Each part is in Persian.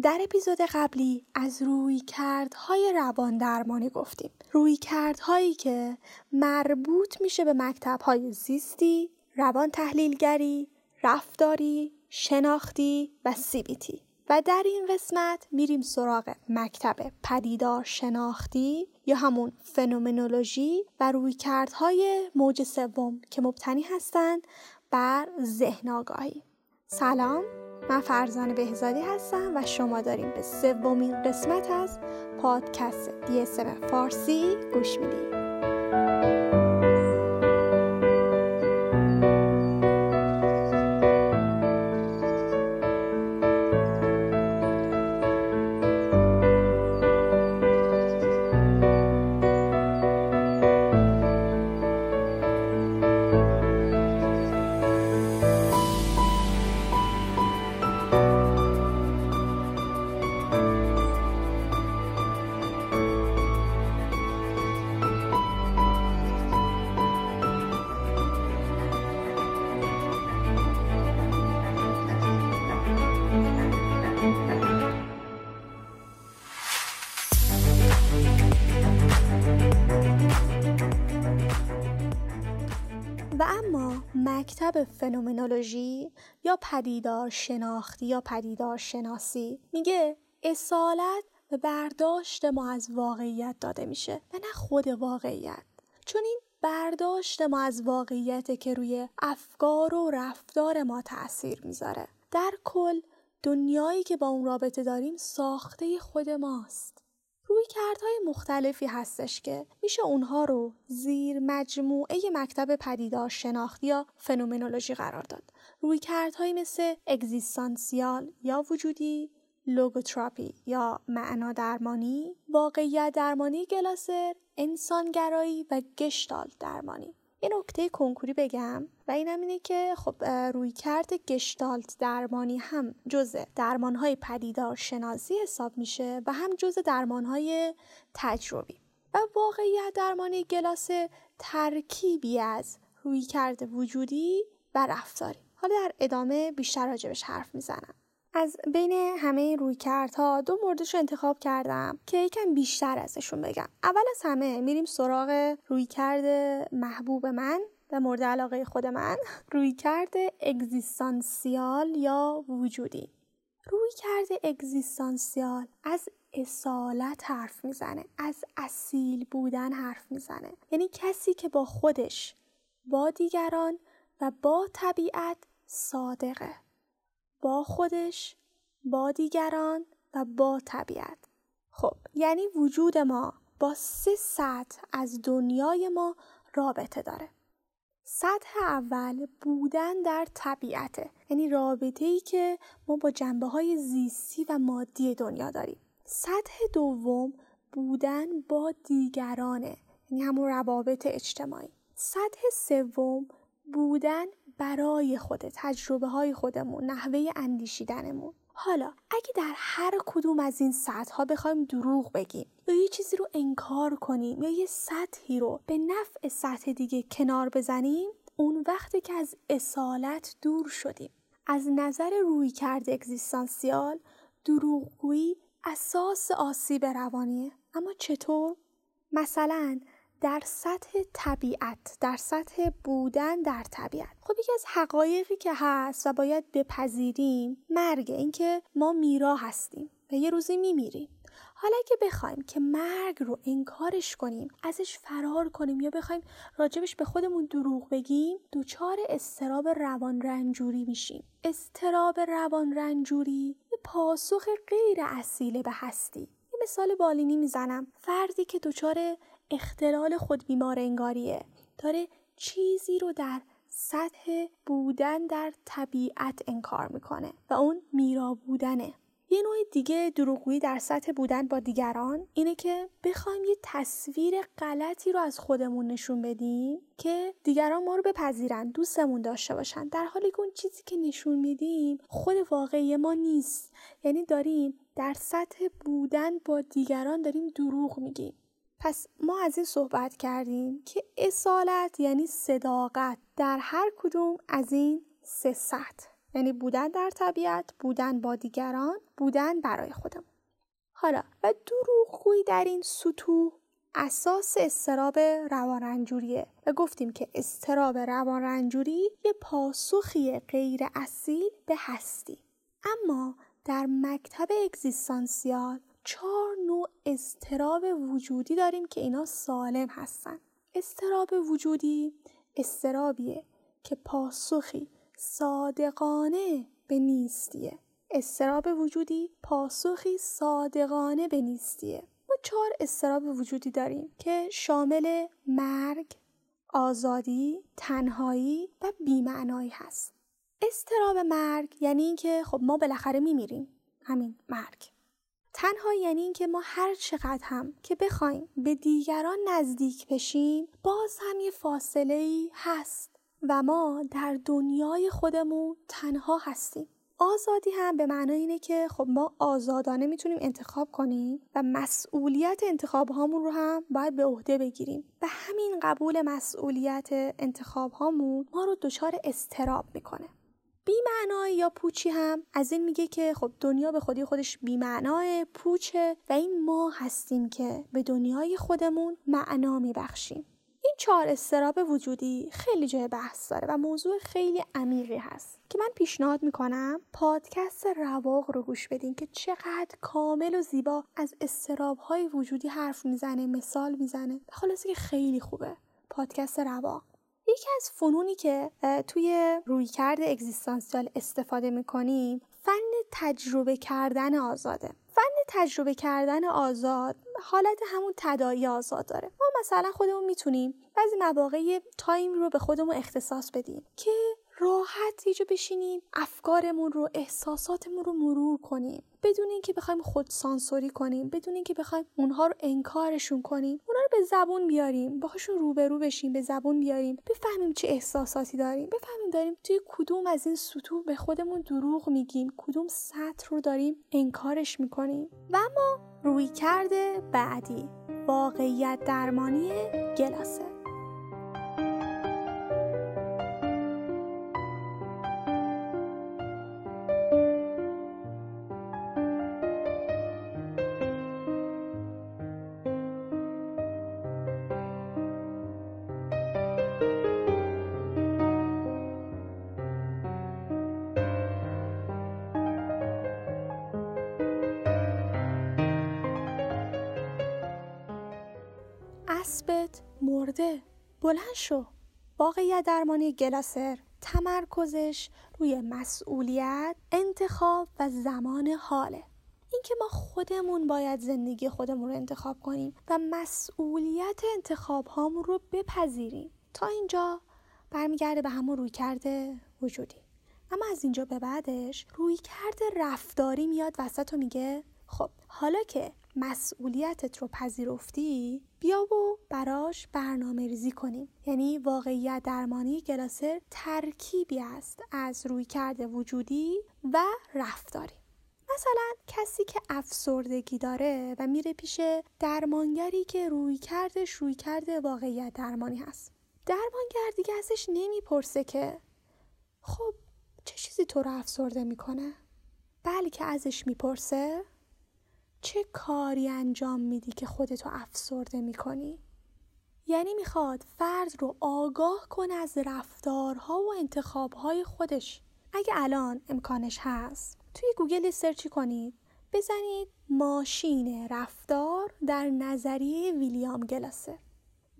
در اپیزود قبلی از روی کردهای روان درمانی گفتیم. روی کردهایی که مربوط میشه به مکتبهای زیستی، روان تحلیلگری، رفتاری، شناختی و سیبیتی و در این قسمت میریم سراغ مکتب پدیدار شناختی یا همون فنومنولوژی و رویکردهای موج سوم که مبتنی هستند بر ذهن آگاهی سلام. من فرزان بهزادی هستم و شما داریم به سومین قسمت از پادکست DSM فارسی گوش می‌دید مکتب فنومنولوژی یا پدیدار شناختی یا پدیدار شناسی. میگه اصالت به برداشت ما از واقعیت داده میشه و نه خود واقعیت. چون این برداشت ما از واقعیت که روی افکار و رفتار ما تاثیر می‌ذاره. در کل دنیایی که با اون رابطه داریم ساخته خود ماست. روی کردهای مختلفی هستش که میشه اونها رو زیر مجموعه مکتب پدیدار شناختی یا فنومنولوژی قرار داد. روی کردهایی مثل اگزیستانسیال یا وجودی، لوگوتراپی یا معنا درمانی، واقعیت درمانی گلاسر، انسانگرایی و گشتال درمانی. یه نکته کنکوری بگم و اینم اینه که خب روی کرد گشتالت درمانی هم جز درمانهای پدیدار شناسی حساب میشه و هم جز درمانهای تجربی. و واقعیت درمانی گلاس ترکیبی از روی کرد وجودی و رفتاری. حالا در ادامه بیشتر راجبش حرف می‌زنم. از بین همه روی کردها دو موردش رو انتخاب کردم که یکم بیشتر ازشون بگم. اول از همه میریم سراغ روی کرد محبوب من و مورد علاقه خود من. روی کرد اگزیستانسیال یا وجودی. روی کرد اگزیستانسیال از اصالت حرف می‌زنه از اصیل بودن حرف می‌زنه. یعنی کسی که با خودش با دیگران و با طبیعت صادقه. با خودش با دیگران و با طبیعت. خب یعنی وجود ما با سه سطح از دنیای ما رابطه داره. سطح اول بودن در طبیعته یعنی رابطه ای که ما با جنبه های زیستی و مادی دنیا داریم. سطح دوم بودن با دیگرانه یعنی همون روابط اجتماعی. سطح سوم بودن برای خود تجربه های خودمون نحوه اندیشیدنمون. حالا اگه در هر کدوم از این سطح ها بخوایم دروغ بگیم یا یه چیزی رو انکار کنیم یا یه سطحی رو به نفع سطح دیگه کنار بزنیم اون وقتی که از اصالت دور شدیم. از نظر روی کرد اگزیستانسیال دروغگویی اساس آسیب روانیه. اما چطور؟ مثلا در سطح طبیعت در سطح بودن در طبیعت. خب یکی از حقایقی که هست و باید بپذیریم مرگ اینکه ما میرا هستیم و یه روزی میمیریم. حالا که بخوایم که مرگ رو انکارش کنیم ازش فرار کنیم یا بخوایم راجبش به خودمون دروغ بگیم دچار استراب روان رنجوری میشیم. استراب روان رنجوری یه پاسخ غیر اصیله به هستی. مثال بالینی می‌زنم. فردی که دچار اختلال خود بیمار انگاریه. داره چیزی رو در سطح بودن در طبیعت انکار می‌کنه و اون میرا بودنه. یه نوع دیگه دروغگویی در سطح بودن با دیگران اینه که بخوایم یه تصویر غلطی رو از خودمون نشون بدیم که دیگران ما رو بپذیرن دوستمون داشته باشن. در حالی که اون چیزی که نشون میدیم خود واقعی ما نیست. یعنی داریم در سطح بودن با دیگران داریم دروغ میگیم. پس ما از این صحبت کردیم که اصالت یعنی صداقت در هر کدوم از این سه سطح. یعنی بودن در طبیعت بودن با دیگران بودن برای خودمون. حالا و دروغگویی در این سطوح اساس استراب روانرنجوریه و گفتیم که استراب روانرنجوری یه پاسخی غیر اصیل به هستی. اما در مکتب اگزیستانسیال چهار نوع استراب وجودی داریم که اینا سالم هستن. استراب وجودی استرابیه که پاسخی صادقانه به نیستیه. استراب وجودی پاسخی صادقانه به نیستیه. ما چهار استراب وجودی داریم که شامل مرگ آزادی تنهایی و بیمعنایی هست. استراب مرگ یعنی اینکه خب ما بالاخره میمیریم. همین مرگ. تنها یعنی اینکه ما هر چقدر هم که بخوایم به دیگران نزدیک بشیم باز هم یه فاصله ای هست و ما در دنیای خودمون تنها هستیم. آزادی هم به معنای اینه که خب ما آزادانه می‌تونیم انتخاب کنیم و مسئولیت انتخاب هامون رو هم باید به عهده بگیریم. و همین قبول مسئولیت انتخاب هامون ما رو دچار استراب می‌کنه. بیمعنای یا پوچی هم؟ از این میگه که خب دنیا به خودی خودش بیمعنای پوچه و این ما هستیم که به دنیای خودمون معنا میبخشیم. این چهار استراب وجودی خیلی جای بحث داره و موضوع خیلی عمیقی هست که من پیشنهاد می‌کنم پادکست رواق رو گوش بدین که چقدر کامل و زیبا از استراب های وجودی حرف می‌زنه مثال می‌زنه خلاصه که خیلی خوبه. پادکست رواق. یکی از فنونی که توی رویکرد اگزیستانسیال استفاده می‌کنیم فن تجربه کردن آزاده. فن تجربه کردن آزاد حالت همون تدایی آزاد داره. ما مثلا خودمون می‌تونیم بعضی مواقع تایم رو به خودمون اختصاص بدیم که راحت یه بشینیم افکارمون رو احساساتمون رو مرور کنیم. بدون اینکه بخوایم خود سانسوری کنیم بدون اینکه بخوایم اونها رو انکارشون کنیم. اونها رو به زبون بیاریم باهاشون روبرو بشیم به زبون بیاریم. بفهمیم چه احساساتی داریم. بفهمیم داریم توی کدوم از این سطوح به خودمون دروغ میگیم کدوم سطح رو داریم انکارش می‌کنیم. و اما روی کرده بعدی واقعیت درمانی گلاسه. اسبت مرده. بلند شو. واقعیت درمانی گلاسر. تمرکزش روی مسئولیت انتخاب و زمان حاله. اینکه ما خودمون باید زندگی خودمون رو انتخاب کنیم و مسئولیت انتخاب هامون رو بپذیریم. تا اینجا برمیگرده به همون روی کرده وجودی. اما از اینجا به بعدش روی کرده رفتاری میاد وسط و میگه خب حالا که مسئولیتت رو پذیرفتی بیا و براش برنامه ریزی کنیم. یعنی واقعیت درمانی گلاسر ترکیبی است از رویکرد وجودی و رفتاری. مثلا کسی که افسردگی داره و میره پیش درمانگری که روی کردش روی کرده واقعیت درمانی هست. درمانگر دیگه ازش نمی‌پرسه که خب چه چیزی تو رو افسرده می‌کنه؟ بلکه ازش می‌پرسه چه کاری انجام میدی که خودتو افسرده می‌کنی؟ یعنی می‌خواد فرد رو آگاه کنه از رفتارها و انتخابهای خودش. اگه الان امکانش هست توی گوگل سرچی کنید. بزنید ماشین رفتار در نظریه ویلیام گلاسر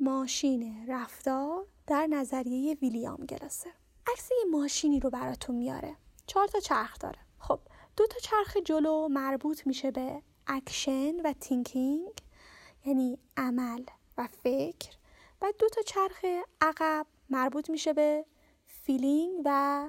ماشین رفتار در نظریه ویلیام گلاسر عکس یه ماشینی رو براتون میاره. چهار تا چرخ داره. خب دو تا چرخ جلو مربوط میشه به اکشن و thinking یعنی عمل و فکر. و دو تا چرخ عقب مربوط میشه به feeling و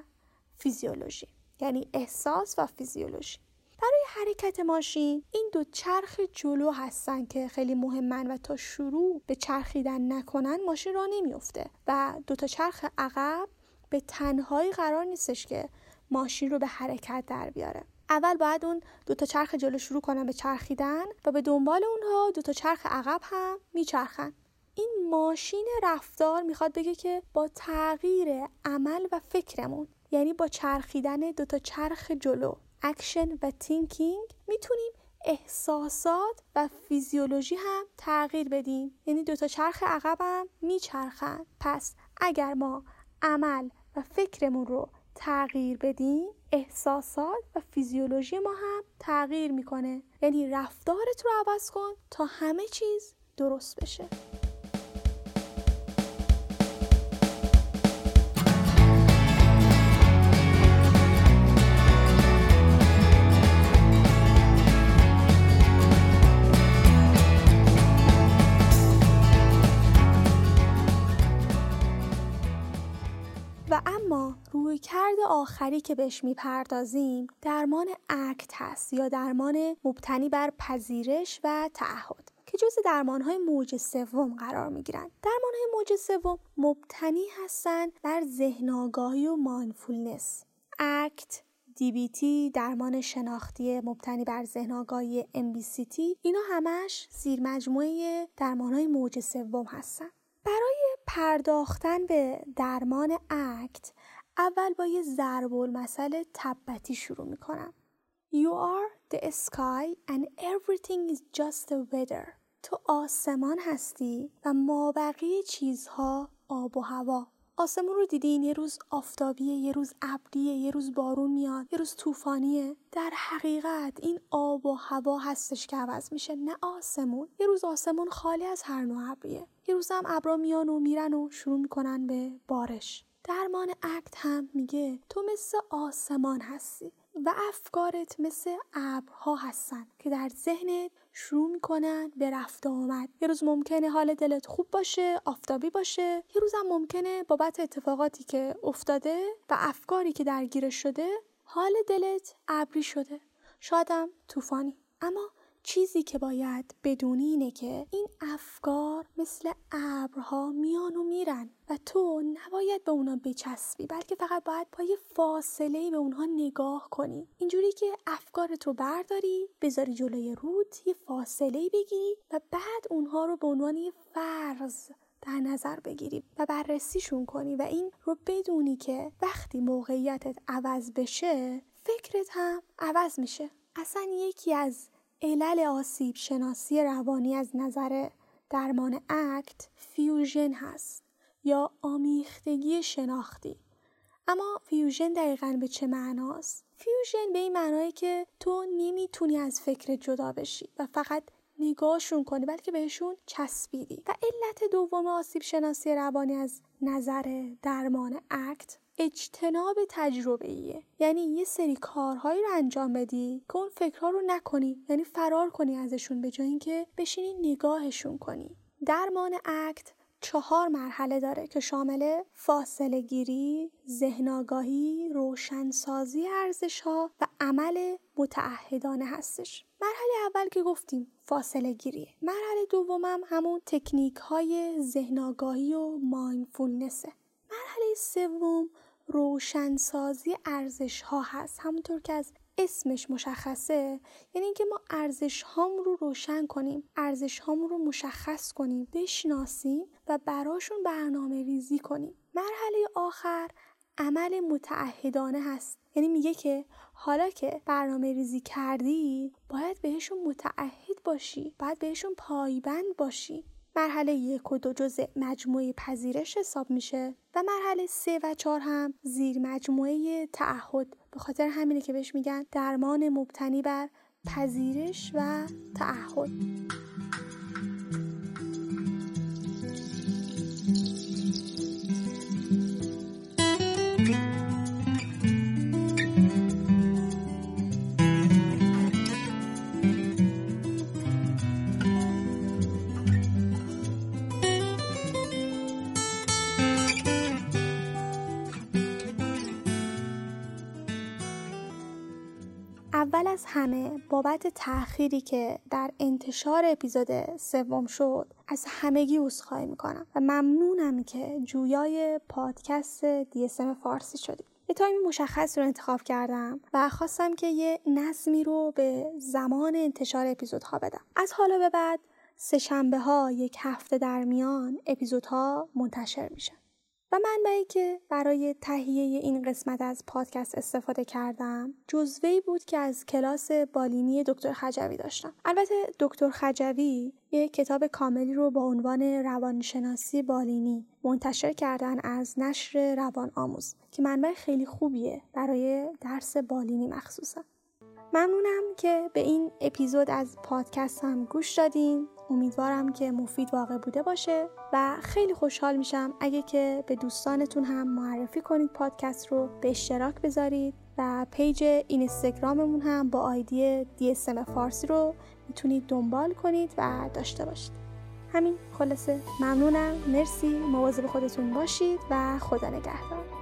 فیزیولوژی یعنی احساس و فیزیولوژی برای حرکت ماشین این دو چرخ جلو هستن که خیلی مهمن و تا شروع به چرخیدن نکنن ماشین را نمیفته و دو تا چرخ عقب به تنهایی قرار نیستش که ماشین رو به حرکت در بیاره. اول باید اون دو تا چرخ جلو شروع کنن به چرخیدن و به دنبال اونها دو تا چرخ عقب هم میچرخن. این ماشین رفتار می‌خواد بگه که با تغییر عمل و فکرمون یعنی با چرخیدن دوتا چرخ جلو اکشن و thinking می‌تونیم احساسات و فیزیولوژی هم تغییر بدیم. یعنی دوتا چرخ عقب هم میچرخن. پس اگر ما عمل و فکرمون رو تغییر بدیم احساسات و فیزیولوژی ما هم تغییر می‌کنه. یعنی رفتارت رو عوض کن تا همه چیز درست بشه. کرد آخری که بهش می‌پردازیم درمان اکت هست یا درمان مبتنی بر پذیرش و تعهد که جز درمان های موج سوم قرار می گیرن. درمان های موج سوم مبتنی هستند بر ذهن آگاهی و مایندفولنس. اکت DBT درمان شناختی مبتنی بر ذهن آگاهی MBCT اینا همش زیر مجموعه درمان های موج سوم هستن. برای پرداختن به درمان اکت اول با یه ضرب المثل تبتی شروع می‌کنم. You are the sky and everything is just the weather. تو آسمان هستی و مابقی چیزها آب و هوا. آسمون رو دیدین یه روز آفتابیه یه روز ابریه یه روز بارون میاد یه روز طوفانیه. در حقیقت این آب و هوا هستش که عوض میشه نه آسمون. یه روز آسمون خالی از هر نوع ابریه. یه روز هم ابرا میان و میرن و شروع می‌کنن به بارش. درمان اکت هم میگه. تو مثل آسمان هستی و افکارت مثل ابرها هستن که در ذهنت شروع می‌کنن به رفت آمد. یه روز ممکنه حال دلت خوب باشه آفتابی باشه. یه روز هم ممکنه بابت اتفاقاتی که افتاده و افکاری که درگیر شده حال دلت ابری شده. شادم طوفانی. اما چیزی که باید بدونی اینه که این افکار مثل ابرها میان و میرن و تو نباید به اونا بچسبی بلکه فقط باید با یه فاصله به اونها نگاه کنی. اینجوری که افکار تو برداری بذاری جلوی رود یه فاصله بگیری و بعد اونها رو به عنوان یه فرض در نظر بگیری و بررسیشون کنی و این رو بدونی که وقتی موقعیتت عوض بشه فکرت هم عوض میشه. اصلا یکی از علل آسیب شناسی روانی از نظر درمان ACT fusion هست یا آمیختگی شناختی اما fusion دقیقا به چه معناست؟ fusion به این معنایی که تو نمی‌تونی از فکر جدا بشی و فقط نگاهشون کنی بلکه بهشون چسبیدی و علت دوم آسیب شناسی روانی از نظر درمان اکت اجتناب تجربه ایه یعنی یه سری کارهایی رو انجام بدی که اون فکرها رو نکنی یعنی فرار کنی ازشون به جای اینکه بشینی نگاهشون کنی درمان اکت چهار مرحله داره که شامل فاصله گیری، ذهن آگاهی، روشنسازی ارزش ها و عمل متعهدانه هستش. مرحله اول که گفتیم فاصله گیریه. مرحله دومم همون تکنیک های ذهن آگاهی و مایندفولنسه. مرحله سوم روشنسازی ارزش ها هست. همونطور که از اسمش مشخصه یعنی اینکه ما ارزش هام رو روشن کنیم ارزش هام رو مشخص کنیم بشناسیم و براشون برنامه ریزی کنیم. مرحله آخر عمل متعهدانه هست. یعنی میگه که حالا که برنامه ریزی کردی باید بهشون متعهد باشی باید بهشون پایبند باشی. مرحله یک و دو جزء مجموعه پذیرش حساب میشه و مرحله سه و چهار هم زیر مجموعه تعهد. به خاطر همینه که بهش میگن درمان مبتنی بر پذیرش و تعهد. اول از همه بابت تأخیری که در انتشار اپیزود سوم شد از همگی عذرخواهی می‌کنم و ممنونم که جویای پادکست DSM فارسی شدیم یه تایمی مشخص رو انتخاب کردم و خواستم که یه نظمی رو به زمان انتشار اپیزودها بدم. از حالا به بعد سه شنبه ها یک هفته در میان اپیزودها منتشر میشه و منبعی که برای تهیه این قسمت از پادکست استفاده کردم جزوهی بود که از کلاس بالینی دکتر خجوی داشتم. البته دکتر خجوی یک کتاب کاملی رو با عنوان روانشناسی بالینی منتشر کردن از نشر روان آموز که منبع خیلی خوبیه برای درس بالینی مخصوصا. ممنونم که به این اپیزود از پادکست هم گوش دادین. امیدوارم که مفید واقع بوده باشه و خیلی خوشحال میشم اگه که به دوستانتون هم معرفی کنید پادکست رو به اشتراک بذارید و پیج اینستاگراممون هم با آیدی DSM فارسی رو می‌تونید دنبال کنید و داشته باشید. همین خلاصه. ممنونم. مرسی. مواظب خودتون باشید و خدا نگهدار.